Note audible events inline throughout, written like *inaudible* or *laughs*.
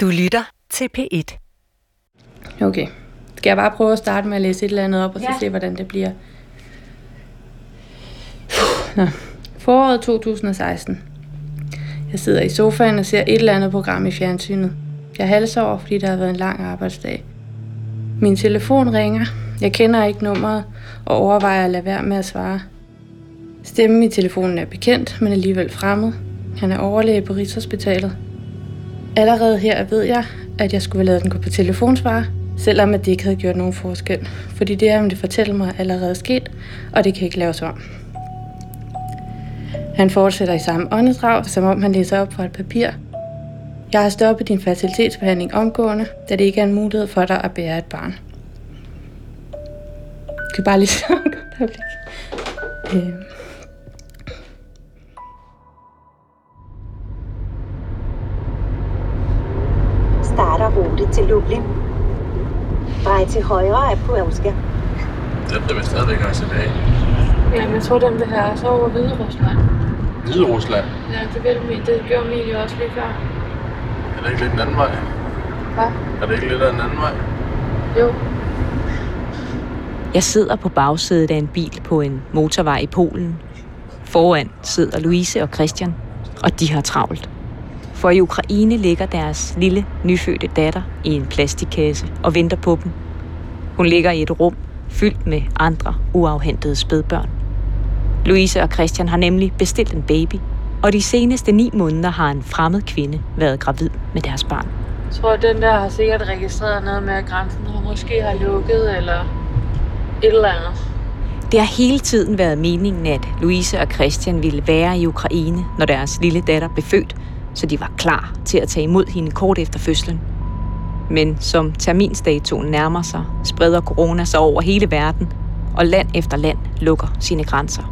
Du lytter til P1. Okay. Skal jeg bare prøve at starte med at læse et eller andet op, og så ja. se, hvordan det bliver? Nå. Foråret 2016. Jeg sidder i sofaen og ser et eller andet program i fjernsynet. Jeg halser over, fordi der har været en lang arbejdsdag. Min telefon ringer. Jeg kender ikke nummeret og overvejer at lade være med at svare. Stemmen i telefonen er bekendt, men alligevel fremmed. Han er overlæge på Rigshospitalet. Allerede her ved jeg, at jeg skulle have lavet den gå på telefonsvar, selvom at det ikke havde gjort nogen forskel. Fordi det, han det fortæller mig, er allerede sket, og det kan ikke laves om. Han fortsætter i samme åndedrag, som om han læser op fra et papir. Jeg har stoppet din fertilitetsbehandling omgående, da det ikke er en mulighed for dig at bære et barn. Du kan bare lige så godt øh. Til Lublin. Drej til højre af Puelska. Den der vil stadigvæk rejse tilbage. Ja, men jeg tror, den vil have så over Hvide Rusland. Hvide Rusland. Ja, det, vil, Emil- det gjorde Emilie også lige før. Er det ikke lidt en anden vej? Hvad? Er det ikke lidt af en anden vej? Jo. Jeg sidder på bagsædet af en bil på en motorvej i Polen. Foran sidder Louise og Christian, og de har travlt. For i Ukraine ligger deres lille, nyfødte datter i en plastikkasse og venter på dem. Hun ligger i et rum fyldt med andre uafhentede spædbørn. Louise og Christian har nemlig bestilt en baby, og de seneste ni måneder har en fremmed kvinde været gravid med deres barn. Jeg tror, at den der har sikkert registreret noget med, at grænsen har måske har lukket, eller et eller andet. Det har hele tiden været meningen, at Louise og Christian ville være i Ukraine, når deres lille datter blev født, så de var klar til at tage imod hende kort efter fødslen. Men som terminsdatoen nærmer sig, spreder corona sig over hele verden, og land efter land lukker sine grænser.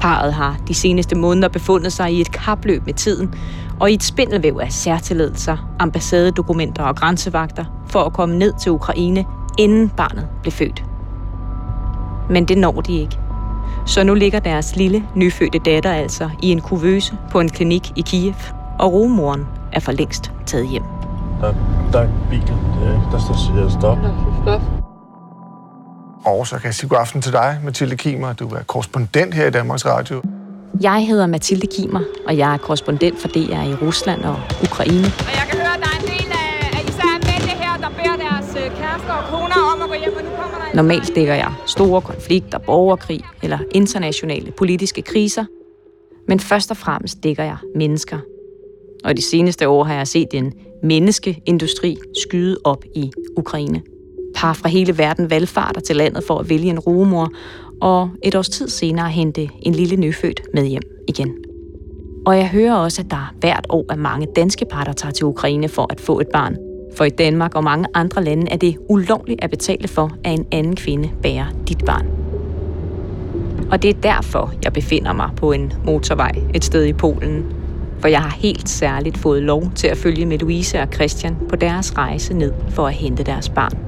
Parret har de seneste måneder befundet sig i et kapløb med tiden, og i et spindelvæv af særtilladelser, ambassadedokumenter og grænsevagter for at komme ned til Ukraine, inden barnet blev født. Men det når de ikke. Så nu ligger deres lille, nyfødte datter altså i en kuvøse på en klinik i Kiev, og rumoren er for længst taget hjem. Der, der er en bil, der, der står stop. Stop. Og så kan jeg sige god aften til dig, Mathilde Kimer. Du er korrespondent her i Danmarks Radio. Jeg hedder Mathilde Kimer, og jeg er korrespondent for DR i Rusland og Ukraine. Og jeg kan koner om at gå hjem, og nu kommer der... Normalt dækker jeg store konflikter, borgerkrig eller internationale politiske kriser. Men først og fremmest dækker jeg mennesker. Og de seneste år har jeg set en menneskeindustri skyde op i Ukraine. Par fra hele verden valgfarter til landet for at vælge en rumor, og et års tid senere hente en lille nyfødt med hjem igen. Og jeg hører også, at der hvert år er mange danske par, der tager til Ukraine for at få et barn. For i Danmark og mange andre lande er det ulovligt at betale for, at en anden kvinde bærer dit barn. Og det er derfor, jeg befinder mig på en motorvej et sted i Polen. For jeg har helt særligt fået lov til at følge med Louise og Christian på deres rejse ned for at hente deres barn.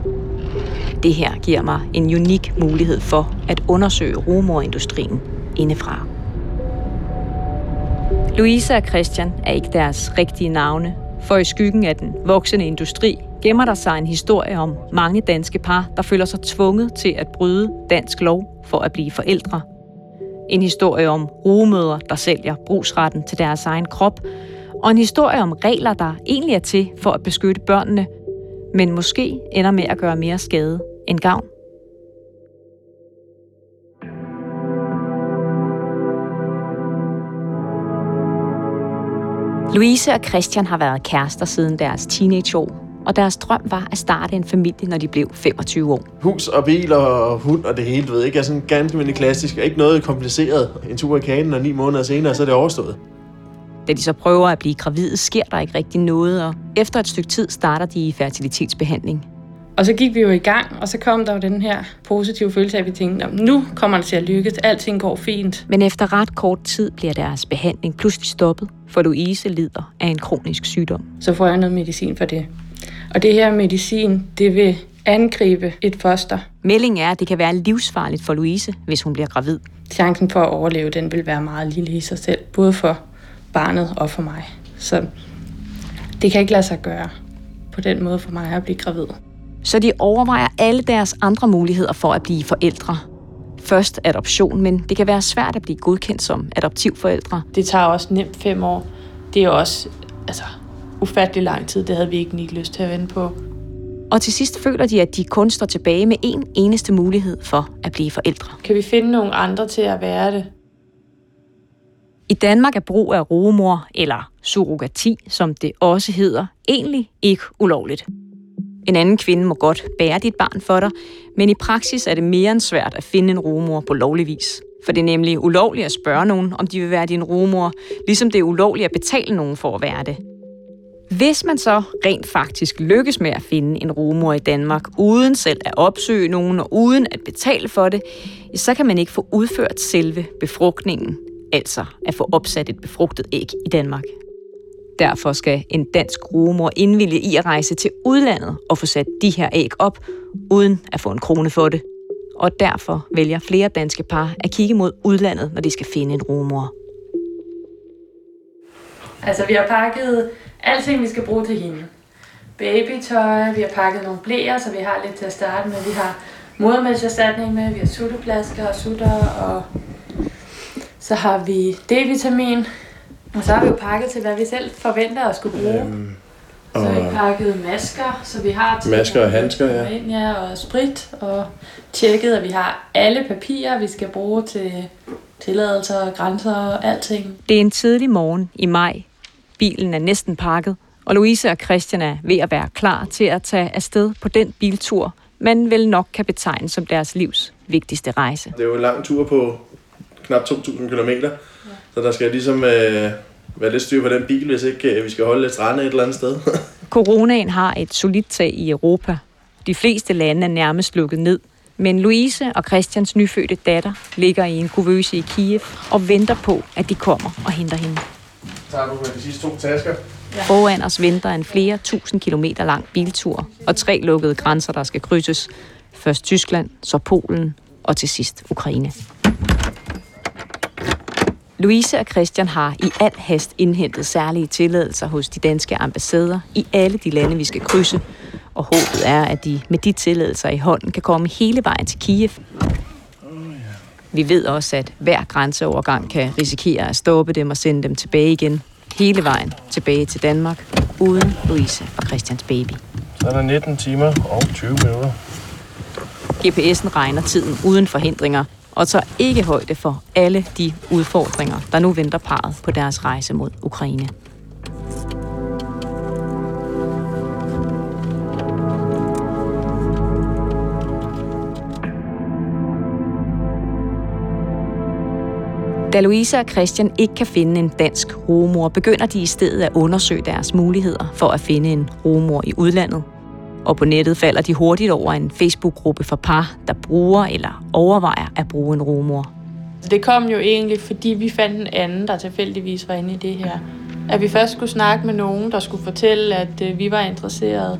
Det her giver mig en unik mulighed for at undersøge rumorindustrien indefra. Louise og Christian er ikke deres rigtige navne, for i skyggen af den voksende industri gemmer der sig en historie om mange danske par, der føler sig tvunget til at bryde dansk lov for at blive forældre. En historie om rugemøder, der sælger brugsretten til deres egen krop, og en historie om regler, der egentlig er til for at beskytte børnene, men måske ender med at gøre mere skade end gavn. Louise og Christian har været kærester siden deres teenageår, og deres drøm var at starte en familie, når de blev 25 år. Hus og bil og hund og det hele, du ved ikke, er sådan ganske almindelig klassisk. Ikke noget kompliceret. En tur i kanen, og ni måneder senere, så er det overstået. Da de så prøver at blive gravide, sker der ikke rigtig noget, og efter et stykke tid starter de i fertilitetsbehandling. Og så gik vi jo i gang, og så kom der jo den her positive følelse af, at vi tænkte, "Nå, nu kommer det til at lykkes, alting går fint. Men efter ret kort tid bliver deres behandling pludselig stoppet, for Louise lider af en kronisk sygdom. Så får jeg noget medicin for det. Og det her medicin, det vil angribe et foster. Meldingen er, at det kan være livsfarligt for Louise, hvis hun bliver gravid. Chancen for at overleve, den vil være meget lille i sig selv, både for barnet og for mig. Så det kan ikke lade sig gøre på den måde for mig at blive gravid. Så de overvejer alle deres andre muligheder for at blive forældre. Først adoption, men det kan være svært at blive godkendt som adoptivforældre. Det tager også nemt fem år. Det er også altså, ufattelig lang tid. Det havde vi ikke lyst til at vente på. Og til sidst føler de, at de kun står tilbage med en eneste mulighed for at blive forældre. Kan vi finde nogle andre til at være det? I Danmark er brug af rugemor, eller surrogati, som det også hedder, egentlig ikke ulovligt. En anden kvinde må godt bære dit barn for dig, men i praksis er det mere end svært at finde en rumor på lovlig vis. For det er nemlig ulovligt at spørge nogen, om de vil være din rumor, ligesom det er ulovligt at betale nogen for at være det. Hvis man så rent faktisk lykkes med at finde en rumor i Danmark, uden selv at opsøge nogen og uden at betale for det, så kan man ikke få udført selve befrugtningen, altså at få opsat et befrugtet æg i Danmark. Derfor skal en dansk rumor indvilge i at rejse til udlandet og få sat de her æg op, uden at få en krone for det. Og derfor vælger flere danske par at kigge mod udlandet, når de skal finde en rumor. Altså, vi har pakket alting, vi skal bruge til hende. Babytøj, vi har pakket nogle blæer, så vi har lidt til at starte med. Vi har modermælserstatning med, vi har sutteflasker og sutter, og så har vi D-vitamin, og så har vi jo pakket til, hvad vi selv forventer at skulle bruge. Øhm, og så har vi pakket masker, så vi har til masker og handsker, ja. Ind, ja, og sprit, og tjekket, at vi har alle papirer, vi skal bruge til tilladelser, grænser og alting. Det er en tidlig morgen i maj Bilen er næsten pakket, og Louise og Christian er ved at være klar til at tage afsted på den biltur, man vel nok kan betegne som deres livs vigtigste rejse. Det er jo en lang tur på knap 2.000 km, ja. Så der skal ligesom øh, være lidt styr på den bil, hvis ikke øh, vi skal holde lidt strande et eller andet sted. *laughs* Coronaen har et solidt tag i Europa. De fleste lande er nærmest lukket ned, men Louise og Christians nyfødte datter ligger i en kuvøse i Kiev og venter på, at de kommer og henter hende tager du med de sidste to tasker. Ja. Foran os venter en flere tusind kilometer lang biltur og tre lukkede grænser, der skal krydses. Først Tyskland, så Polen og til sidst Ukraine. Louise og Christian har i al hast indhentet særlige tilladelser hos de danske ambassader i alle de lande, vi skal krydse. Og håbet er, at de med de tilladelser i hånden kan komme hele vejen til Kiev. Vi ved også, at hver grænseovergang kan risikere at stoppe dem og sende dem tilbage igen. Hele vejen tilbage til Danmark, uden Louise og Christians baby. Så er der 19 timer og 20 minutter. GPS'en regner tiden uden forhindringer, og tager ikke højde for alle de udfordringer, der nu venter parret på deres rejse mod Ukraine. Da Louise og Christian ikke kan finde en dansk rumor, begynder de i stedet at undersøge deres muligheder for at finde en rumor i udlandet. Og på nettet falder de hurtigt over en Facebook-gruppe for par, der bruger eller overvejer at bruge en rumor. Det kom jo egentlig, fordi vi fandt en anden, der tilfældigvis var inde i det her. At vi først skulle snakke med nogen, der skulle fortælle, at øh, vi var interesserede.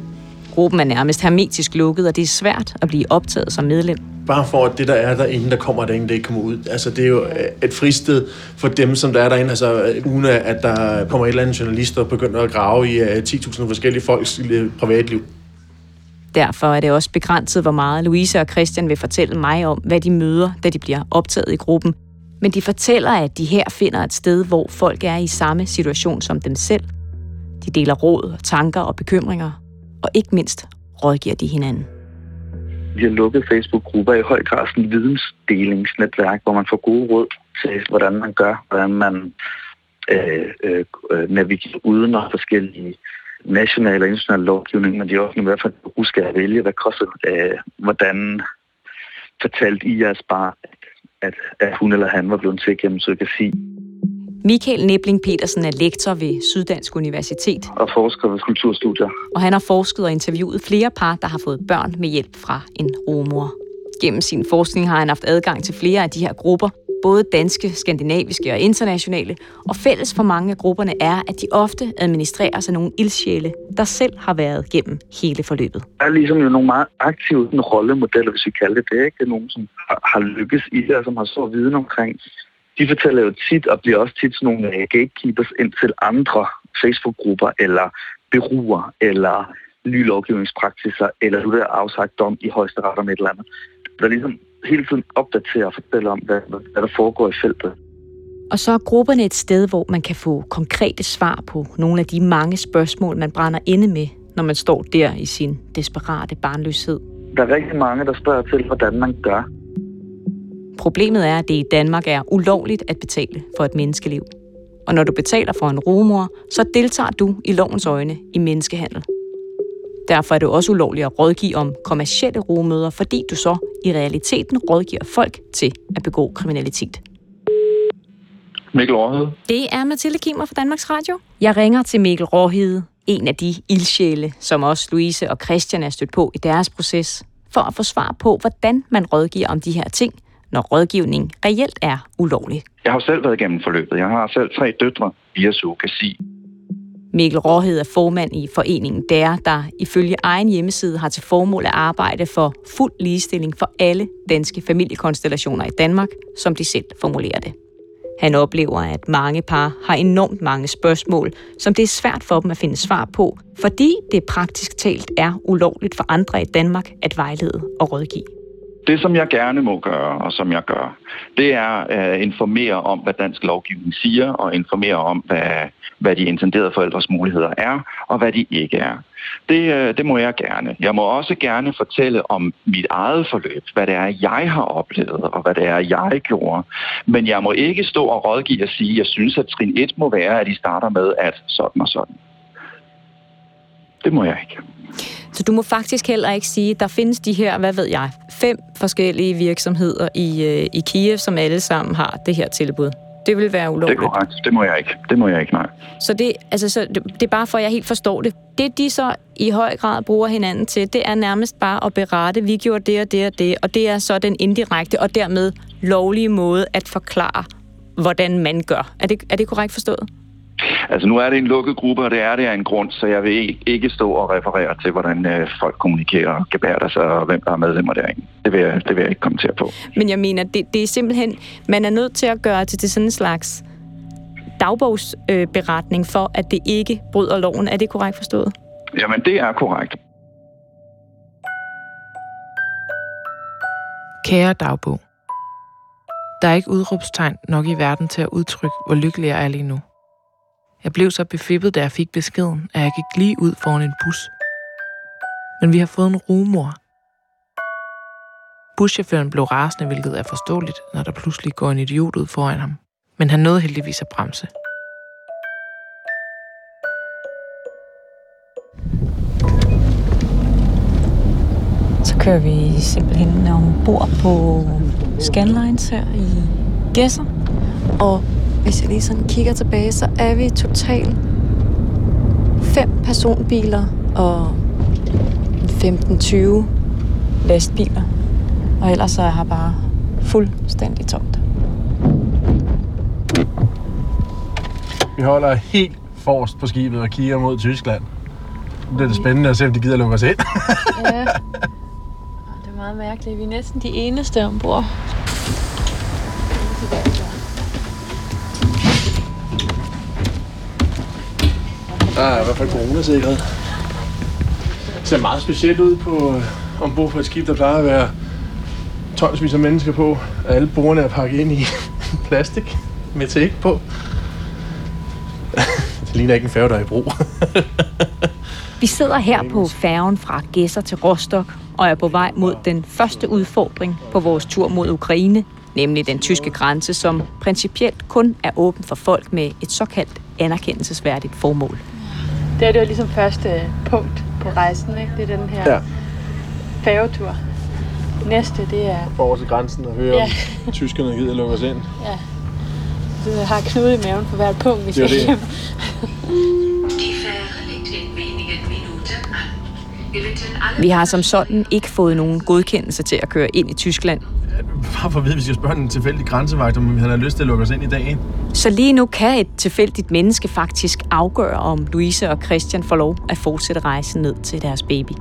Gruppen er nærmest hermetisk lukket, og det er svært at blive optaget som medlem bare for at det, der er derinde, der kommer derinde, det ikke kommer ud. Altså, det er jo øh, et fristed for dem, som der er derinde. Altså, uden at der kommer et eller andet journalist og begynder at grave i 10.000 øh, forskellige folks privatliv. Derfor er det også begrænset, hvor meget Louise og Christian vil fortælle mig om, hvad de møder, da de bliver optaget i gruppen. Men de fortæller, at de her finder et sted, hvor folk er i samme situation som dem selv. De deler råd, tanker og bekymringer, og ikke mindst rådgiver de hinanden. Vi har lukket Facebook-grupper i høj grad sådan et vidensdelingsnetværk, hvor man får gode råd til, hvordan man gør, hvordan man øh, øh, øh navigerer uden og forskellige nationale og internationale lovgivning, men de er også i hvert fald huske at vælge, hvad koster, øh, hvordan fortalte I jeres barn, at, at hun eller han var blevet til gennem surrogasi. Michael Nebling Petersen er lektor ved Syddansk Universitet. Og forsker ved kulturstudier. Og han har forsket og interviewet flere par, der har fået børn med hjælp fra en rumor. Gennem sin forskning har han haft adgang til flere af de her grupper, både danske, skandinaviske og internationale, og fælles for mange af grupperne er, at de ofte administrerer sig nogle ildsjæle, der selv har været gennem hele forløbet. Der er ligesom jo nogle meget aktive rollemodeller, hvis vi kalder det det. Ikke? Det er nogen, som har lykkes i det, og som har stor viden omkring de fortæller jo tit, og bliver også tit sådan nogle øh, gatekeepers ind til andre Facebook-grupper eller beruer, eller nye lovgivningspraksiser, eller nu der er afsagt dom i højesteret om et eller andet. Der ligesom hele tiden opdaterer og fortæller om, hvad, hvad der foregår i feltet. Og så er grupperne et sted, hvor man kan få konkrete svar på nogle af de mange spørgsmål, man brænder inde med, når man står der i sin desperate barnløshed. Der er rigtig mange, der spørger til, hvordan man gør. Problemet er, at det i Danmark er ulovligt at betale for et menneskeliv. Og når du betaler for en rumor, så deltager du i lovens øjne i menneskehandel. Derfor er det også ulovligt at rådgive om kommersielle rumøder, fordi du så i realiteten rådgiver folk til at begå kriminalitet. Mikkel Råhede. Det er Mathilde Kimmer fra Danmarks Radio. Jeg ringer til Mikkel Råhede, en af de ildsjæle, som også Louise og Christian er stødt på i deres proces, for at få svar på, hvordan man rådgiver om de her ting, når rådgivning reelt er ulovlig. Jeg har selv været igennem forløbet. Jeg har selv tre døtre via surrogasi. Mikkel Råhed er formand i foreningen DER, der ifølge egen hjemmeside har til formål at arbejde for fuld ligestilling for alle danske familiekonstellationer i Danmark, som de selv formulerer det. Han oplever, at mange par har enormt mange spørgsmål, som det er svært for dem at finde svar på, fordi det praktisk talt er ulovligt for andre i Danmark at vejlede og rådgive. Det, som jeg gerne må gøre, og som jeg gør, det er at informere om, hvad dansk lovgivning siger, og informere om, hvad, hvad de intenderede forældres muligheder er, og hvad de ikke er. Det, øh, det må jeg gerne. Jeg må også gerne fortælle om mit eget forløb, hvad det er, jeg har oplevet, og hvad det er, jeg gjorde. Men jeg må ikke stå og rådgive og sige, at jeg synes, at trin 1 må være, at I starter med at sådan og sådan. Det må jeg ikke. Så du må faktisk heller ikke sige, der findes de her, hvad ved jeg, fem forskellige virksomheder i, øh, i Kiev, som alle sammen har det her tilbud. Det vil være ulovligt. Det er korrekt. Det må jeg ikke. Det må jeg ikke, nej. Så det, altså, så det, det er bare for, at jeg helt forstår det. Det, de så i høj grad bruger hinanden til, det er nærmest bare at berette, vi gjorde det og det og det, og det er så den indirekte og dermed lovlige måde at forklare, hvordan man gør. Er det, er det korrekt forstået? Altså nu er det en lukket gruppe, og det er det af en grund, så jeg vil ikke stå og referere til, hvordan øh, folk kommunikerer og gebærer sig, og hvem der er medlemmer derinde. Det vil jeg, det vil jeg ikke kommentere på. Men jeg mener, det, det er simpelthen, man er nødt til at gøre det til sådan en slags dagbogsberetning øh, for, at det ikke bryder loven. Er det korrekt forstået? Jamen, det er korrekt. Kære dagbog. Der er ikke udråbstegn nok i verden til at udtrykke, hvor lykkelig jeg er lige nu. Jeg blev så befippet, da jeg fik beskeden, at jeg gik lige ud foran en bus. Men vi har fået en rumor. Buschaufføren blev rasende, hvilket er forståeligt, når der pludselig går en idiot ud foran ham. Men han nåede heldigvis at bremse. Så kører vi simpelthen ombord på Scanlines her i Gæsser. Og hvis jeg lige sådan kigger tilbage, så er vi totalt fem personbiler og 15-20 lastbiler. Og ellers så er her bare fuldstændig tomt. Vi holder helt forrest på skibet og kigger mod Tyskland. Nu bliver det spændende at se, om de gider lukke os ind. ja. Det er meget mærkeligt. Vi er næsten de eneste ombord. Der er i hvert fald coronasikkerhed. Det ser meget specielt ud på øh, ombord på et skib, der plejer at være tonsvis af mennesker på. Alle bordene er pakket ind i *laughs* plastik med tape på. *laughs* det ligner ikke en færge, der er i brug. *laughs* Vi sidder her på færgen fra Gæsser til Rostock og er på vej mod den første udfordring på vores tur mod Ukraine, nemlig den tyske grænse, som principielt kun er åben for folk med et såkaldt anerkendelsesværdigt formål. Det er det jo ligesom første punkt på rejsen, ikke? Det er den her Ja. færgetur. Næste, det er... Over til grænsen og høre, Ja. om *laughs* tyskerne gider lukke os ind. Ja. Det har knude i maven for hvert punkt, vi skal det. hjem. Vi har som sådan ikke fået nogen godkendelse til at køre ind i Tyskland. Bare for at vide, hvis vi skal spørge en tilfældig grænsevagt, om han har lyst til at lukke os ind i dag. Så lige nu kan et tilfældigt menneske faktisk afgøre, om Louise og Christian får lov at fortsætte rejsen ned til deres baby.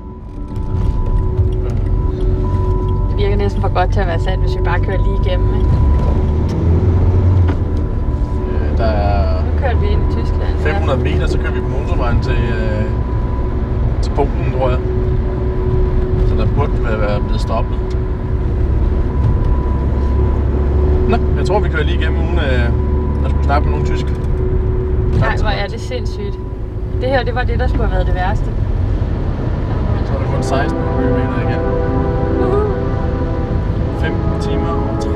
Det virker næsten for godt til at være sandt, hvis vi bare kører lige igennem, ikke? Der er Nu kører vi ind i Tyskland. 500 meter, så kører vi på motorvejen til, øh, til Polen, tror jeg. Så der burde være- blevet stoppet. Nå, jeg tror, vi kører lige igennem uden øh, at skulle snakke med nogen tysk. Nej, hvor er det sindssygt. Det her, det var det, der skulle have været det værste. Så er det kun 16 km igen. 15 timer og 30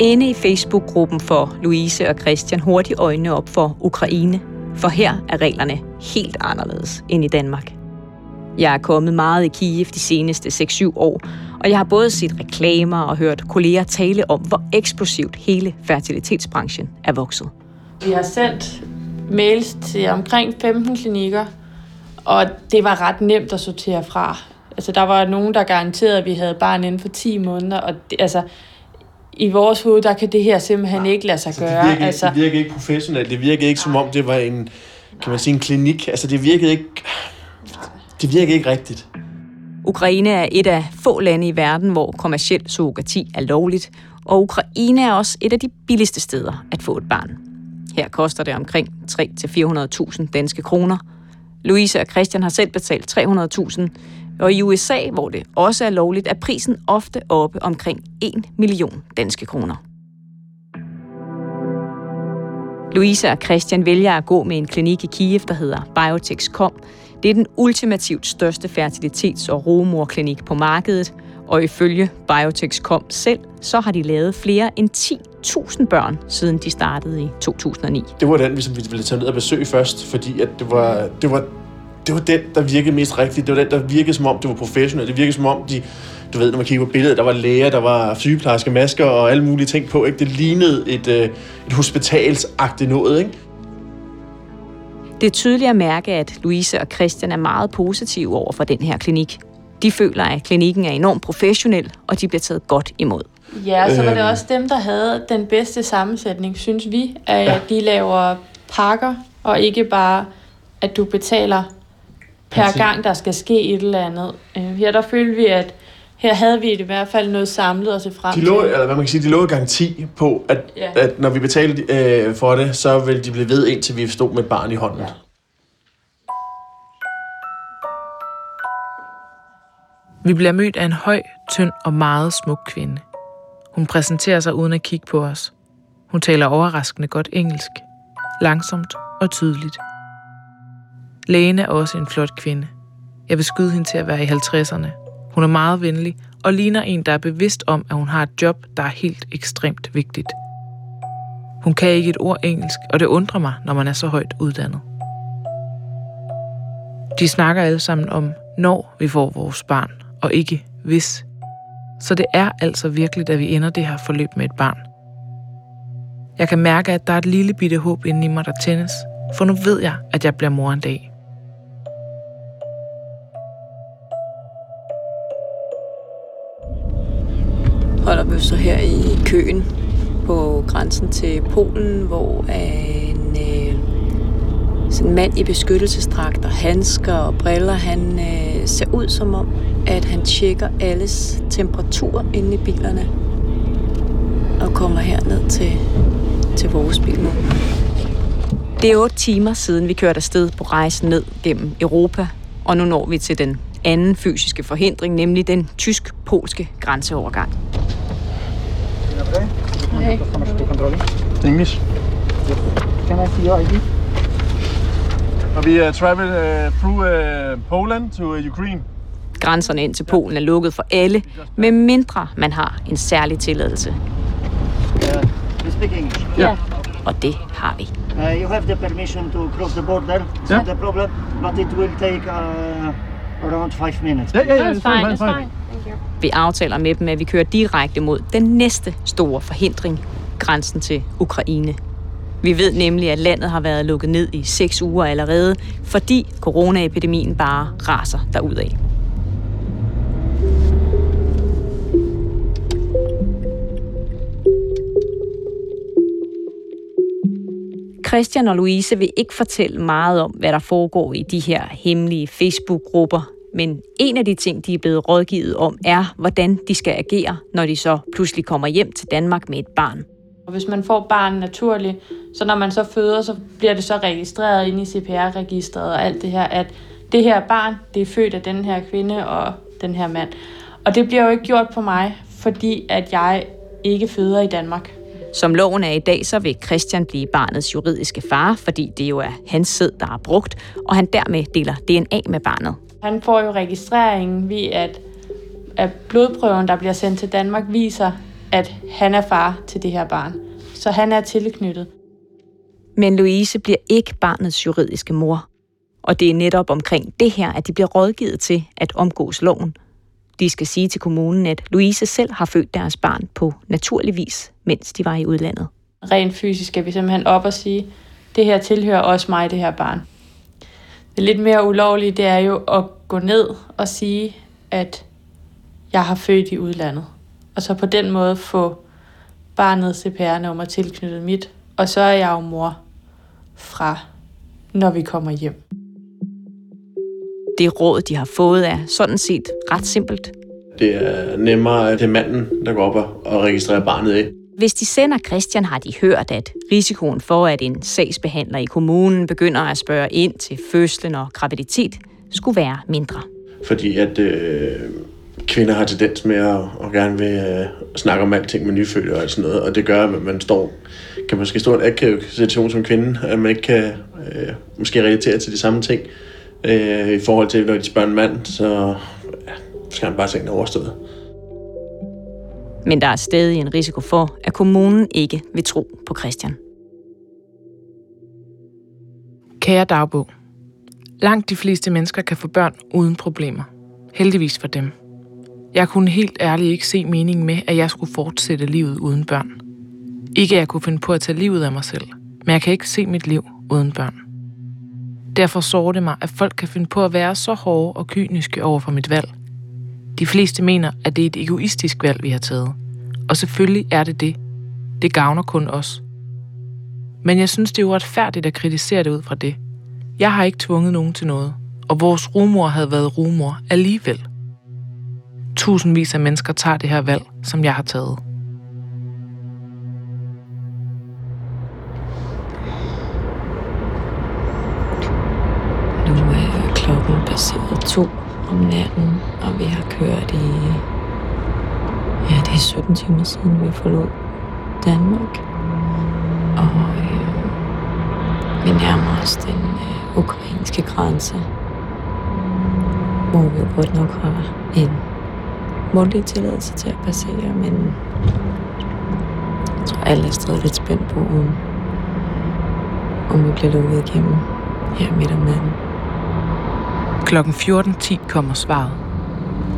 Inde i Facebook-gruppen for Louise og Christian hurtigt øjnene op for Ukraine, for her er reglerne helt anderledes end i Danmark. Jeg er kommet meget i Kiev de seneste 6-7 år, og jeg har både set reklamer og hørt kolleger tale om, hvor eksplosivt hele fertilitetsbranchen er vokset. Vi har sendt mails til omkring 15 klinikker, og det var ret nemt at sortere fra. Altså, der var nogen, der garanterede, at vi havde barn inden for 10 måneder, og det, altså, i vores hoved, der kan det her simpelthen ikke lade sig Det gøre. virker, altså, det virker ikke professionelt. Det virker ikke som om, det var en, kan man sige, en klinik. Altså, det virkede ikke... Det virker ikke rigtigt. Ukraine er et af få lande i verden, hvor kommersiel surrogati er lovligt, og Ukraine er også et af de billigste steder at få et barn. Her koster det omkring 300-400.000 danske kroner. Louise og Christian har selv betalt 300.000, og i USA, hvor det også er lovligt, er prisen ofte oppe omkring 1 million danske kroner. Louise og Christian vælger at gå med en klinik i Kiev, der hedder Biotech.com. Det er den ultimativt største fertilitets- og rumorklinik på markedet, og ifølge Biotech.com selv, så har de lavet flere end 10.000 børn, siden de startede i 2009. Det var den, som vi ville tage ned og besøge først, fordi at det var, det var, det var den, der virkede mest rigtigt. Det var den, der virkede som om, det var professionelt. Det virkede som om, de, du ved, når man kigger på billedet, der var læger, der var sygeplejersker, masker og alle mulige ting på. Ikke? Det lignede et, øh, et hospitalsagtigt noget, ikke? Det er tydeligt at mærke, at Louise og Christian er meget positive over for den her klinik. De føler, at klinikken er enormt professionel, og de bliver taget godt imod. Ja, og så var det Øhm. også dem, der havde den bedste sammensætning, synes vi, at ja. de laver pakker, og ikke bare, at du betaler per Præcis. gang, der skal ske et eller andet. Øh, Her der følte vi, at her havde vi i hvert fald noget samlet at se frem De til. lå, eller hvad man kan sige, de lå garanti på, at, ja. at når vi betalte øh, for det, så ville de blive ved, indtil vi stod med et barn i hånden. Ja. Vi bliver mødt af en høj, tynd og meget smuk kvinde. Hun præsenterer sig uden at kigge på os. Hun taler overraskende godt engelsk. Langsomt og tydeligt. Lægen er også en flot kvinde. Jeg vil skyde hende til at være i 50'erne. Hun er meget venlig og ligner en, der er bevidst om, at hun har et job, der er helt ekstremt vigtigt. Hun kan ikke et ord engelsk, og det undrer mig, når man er så højt uddannet. De snakker alle sammen om, når vi får vores barn, og ikke hvis. Så det er altså virkelig, at vi ender det her forløb med et barn. Jeg kan mærke, at der er et lille bitte håb inde i mig, der tændes, for nu ved jeg, at jeg bliver mor en dag. Køen på grænsen til Polen, hvor en øh, sådan en mand i beskyttelsesdragter, handsker og briller, han øh, ser ud som om, at han tjekker alles temperatur inde i bilerne og kommer herned til, til vores bil nu. Det er otte timer siden, vi kørte afsted på rejsen ned gennem Europa, og nu når vi til den anden fysiske forhindring, nemlig den tysk-polske grænseovergang. Hey. English. Can I see your ID? Og vi uh, travel uh, through uh, Poland to uh, Ukraine. Grænserne ind til Polen er lukket for alle, med mindre man har en særlig tilladelse. Uh, you speak English? Ja. Og det har vi. Uh, you have the permission to cross the border. It's Yeah. not a problem, but it will take uh, around five minutes. Ja, ja, ja. That's fine, that's fine. Thank you. Vi aftaler med dem, at vi kører direkte mod den næste store forhindring, grænsen til Ukraine. Vi ved nemlig, at landet har været lukket ned i seks uger allerede, fordi coronaepidemien bare raser derudad. Christian og Louise vil ikke fortælle meget om, hvad der foregår i de her hemmelige Facebook-grupper. Men en af de ting, de er blevet rådgivet om, er, hvordan de skal agere, når de så pludselig kommer hjem til Danmark med et barn. Og hvis man får barn naturligt, så når man så føder, så bliver det så registreret ind i CPR-registret og alt det her, at det her barn, det er født af den her kvinde og den her mand. Og det bliver jo ikke gjort på mig, fordi at jeg ikke føder i Danmark. Som loven er i dag, så vil Christian blive barnets juridiske far, fordi det jo er hans sæd, der er brugt, og han dermed deler DNA med barnet. Han får jo registreringen ved, at, at blodprøven, der bliver sendt til Danmark, viser, at han er far til det her barn. Så han er tilknyttet. Men Louise bliver ikke barnets juridiske mor. Og det er netop omkring det her, at de bliver rådgivet til at omgås loven. De skal sige til kommunen, at Louise selv har født deres barn på naturlig vis, mens de var i udlandet. Rent fysisk skal vi simpelthen op og sige, det her tilhører også mig, det her barn. Det lidt mere ulovlige, det er jo at gå ned og sige, at jeg har født i udlandet. Og så på den måde få barnet CPR-nummer tilknyttet mit. Og så er jeg jo mor fra, når vi kommer hjem. Det råd, de har fået, er sådan set ret simpelt. Det er nemmere, at det er manden, der går op og registrerer barnet af. Hvis de sender Christian, har de hørt, at risikoen for, at en sagsbehandler i kommunen begynder at spørge ind til fødslen og graviditet, skulle være mindre. Fordi at øh, kvinder har tendens med at, at gerne vil øh, snakke om alting med nyfødte og sådan noget, og det gør, at man står, kan måske stå i en akavet situation som kvinde, at man ikke kan øh, måske relatere til de samme ting øh, i forhold til, når de spørger en mand, så ja, skal han bare tænke overstået. Men der er stadig en risiko for, at kommunen ikke vil tro på Christian. Kære dagbog. Langt de fleste mennesker kan få børn uden problemer. Heldigvis for dem. Jeg kunne helt ærligt ikke se meningen med, at jeg skulle fortsætte livet uden børn. Ikke at jeg kunne finde på at tage livet af mig selv, men jeg kan ikke se mit liv uden børn. Derfor sårer det mig, at folk kan finde på at være så hårde og kyniske over for mit valg. De fleste mener, at det er et egoistisk valg, vi har taget. Og selvfølgelig er det det. Det gavner kun os. Men jeg synes, det er uretfærdigt at kritisere det ud fra det. Jeg har ikke tvunget nogen til noget, og vores rumor havde været rumor alligevel. Tusindvis af mennesker tager det her valg, som jeg har taget. Nu er klokken passeret to om natten, og vi har kørt i... Ja, det er 17 timer siden, vi forlod Danmark. Og øh, vi nærmer os den øh, ukrainske grænse, hvor vi jo godt nok har en mundtlig tilladelse til at passere, men jeg tror, alle er stadig lidt spændt på, om, om vi bliver lukket igennem her midt om natten. Klokken 14.10 kommer svaret.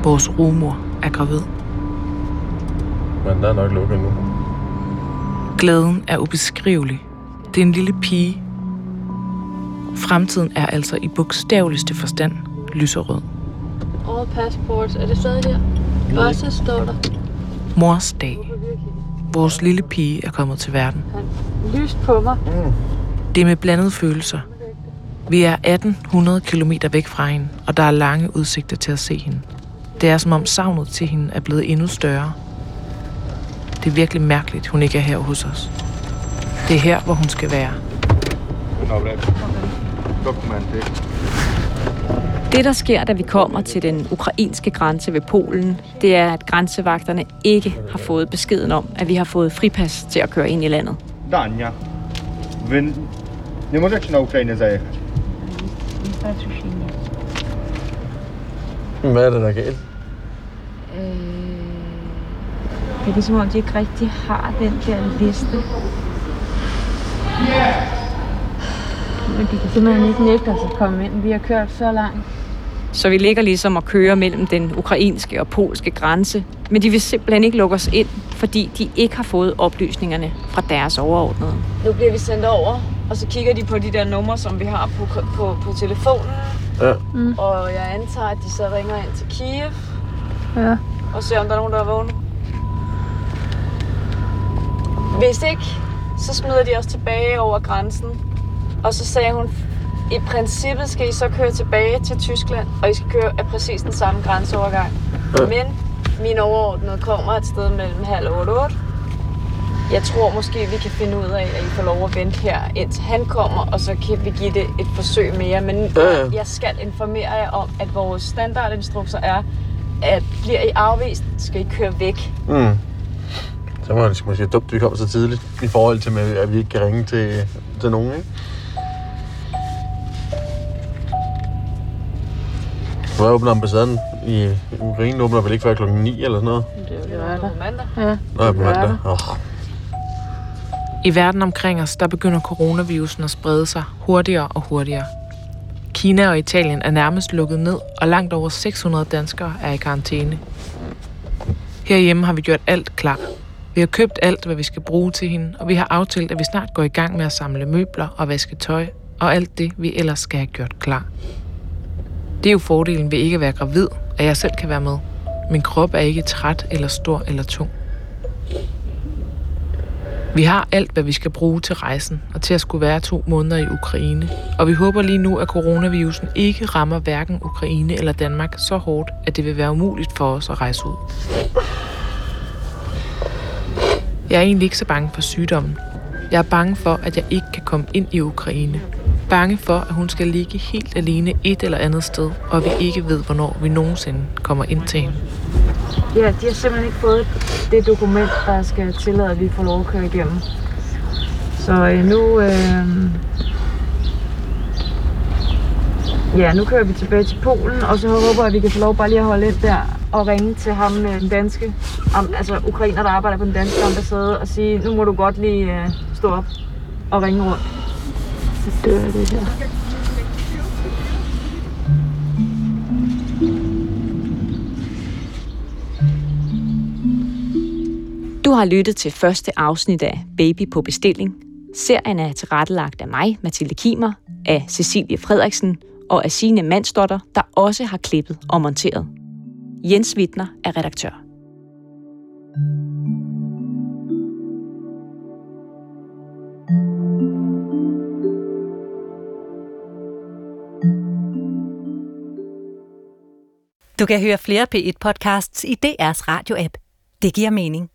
Vores rumor er gravid. Men der er nok lukket nu. Glæden er ubeskrivelig. Det er en lille pige. Fremtiden er altså i bogstaveligste forstand lyserød. All passports, er det stadig der? Også står der. Mors dag. Vores lille pige er kommet til verden. Lyst på mig. Det er med blandede følelser. Vi er 1800 km væk fra hende, og der er lange udsigter til at se hende. Det er som om savnet til hende er blevet endnu større. Det er virkelig mærkeligt, hun ikke er her hos os. Det er her, hvor hun skal være. Det, der sker, da vi kommer til den ukrainske grænse ved Polen, det er, at grænsevagterne ikke har fået beskeden om, at vi har fået fripas til at køre ind i landet. Dania. Wy nie możecie na Ukrainę zajechać. Hvad er det, der er galt? Det er ligesom om, de ikke rigtig har den der liste. Men de kan simpelthen ikke nægte os at komme ind. Vi har kørt så langt. Så vi ligger ligesom og kører mellem den ukrainske og polske grænse, men de vil simpelthen ikke lukke os ind, fordi de ikke har fået oplysningerne fra deres overordnede. Nu bliver vi sendt over, og så kigger de på de der numre, som vi har på, på, på telefonen. Ja. Mm. Og jeg antager, at de så ringer ind til Kiev Ja. og ser, om der er nogen, der er vågne. Hvis ikke, så smider de os tilbage over grænsen. Og så sagde hun, i princippet skal I så køre tilbage til Tyskland, og I skal køre af præcis den samme grænseovergang. Ja. Men min overordnede kommer et sted mellem halv og otte, otte. Jeg tror måske, vi kan finde ud af, at I får lov at vente her, indtil han kommer, og så kan vi give det et forsøg mere. Men Ja, ja. jeg skal informere jer om, at vores standardinstrukser er, at bliver I afvist, skal I køre væk. Mm. Så må det måske dumt, at vi kommer så tidligt i forhold til, med, at vi ikke kan ringe til, til nogen, ikke? Hvor åbner ambassaden i Ukraine? Åbner vel ikke før klokken 9 eller sådan noget? Det er jo lørdag. mandag. Ja. Nå, på mandag. Oh. I verden omkring os, der begynder coronavirusen at sprede sig hurtigere og hurtigere. Kina og Italien er nærmest lukket ned, og langt over 600 danskere er i karantæne. Herhjemme har vi gjort alt klar. Vi har købt alt, hvad vi skal bruge til hende, og vi har aftalt, at vi snart går i gang med at samle møbler og vaske tøj, og alt det, vi ellers skal have gjort klar. Det er jo fordelen ved ikke at være gravid, at jeg selv kan være med. Min krop er ikke træt eller stor eller tung. Vi har alt, hvad vi skal bruge til rejsen og til at skulle være to måneder i Ukraine. Og vi håber lige nu, at coronavirusen ikke rammer hverken Ukraine eller Danmark så hårdt, at det vil være umuligt for os at rejse ud. Jeg er egentlig ikke så bange for sygdommen. Jeg er bange for, at jeg ikke kan komme ind i Ukraine. Bange for, at hun skal ligge helt alene et eller andet sted, og vi ikke ved, hvornår vi nogensinde kommer ind til hende. Ja, de har simpelthen ikke fået det dokument, der skal tillade, at vi får lov at køre igennem. Så øh, nu... Øh, ja, nu kører vi tilbage til Polen, og så håber jeg, at vi kan få lov bare lige at holde ind der og ringe til ham, øh, den danske, om, altså ukrainer, der arbejder på den danske ambassade, og sige, nu må du godt lige øh, stå op og ringe rundt. Så dør det her. Du har lyttet til første afsnit af Baby på bestilling. Serien er tilrettelagt af mig, Mathilde Kimer, af Cecilie Frederiksen og af sine Mandsdotter, der også har klippet og monteret. Jens Wittner er redaktør. Du kan høre flere P1-podcasts i DR's radio-app. Det giver mening.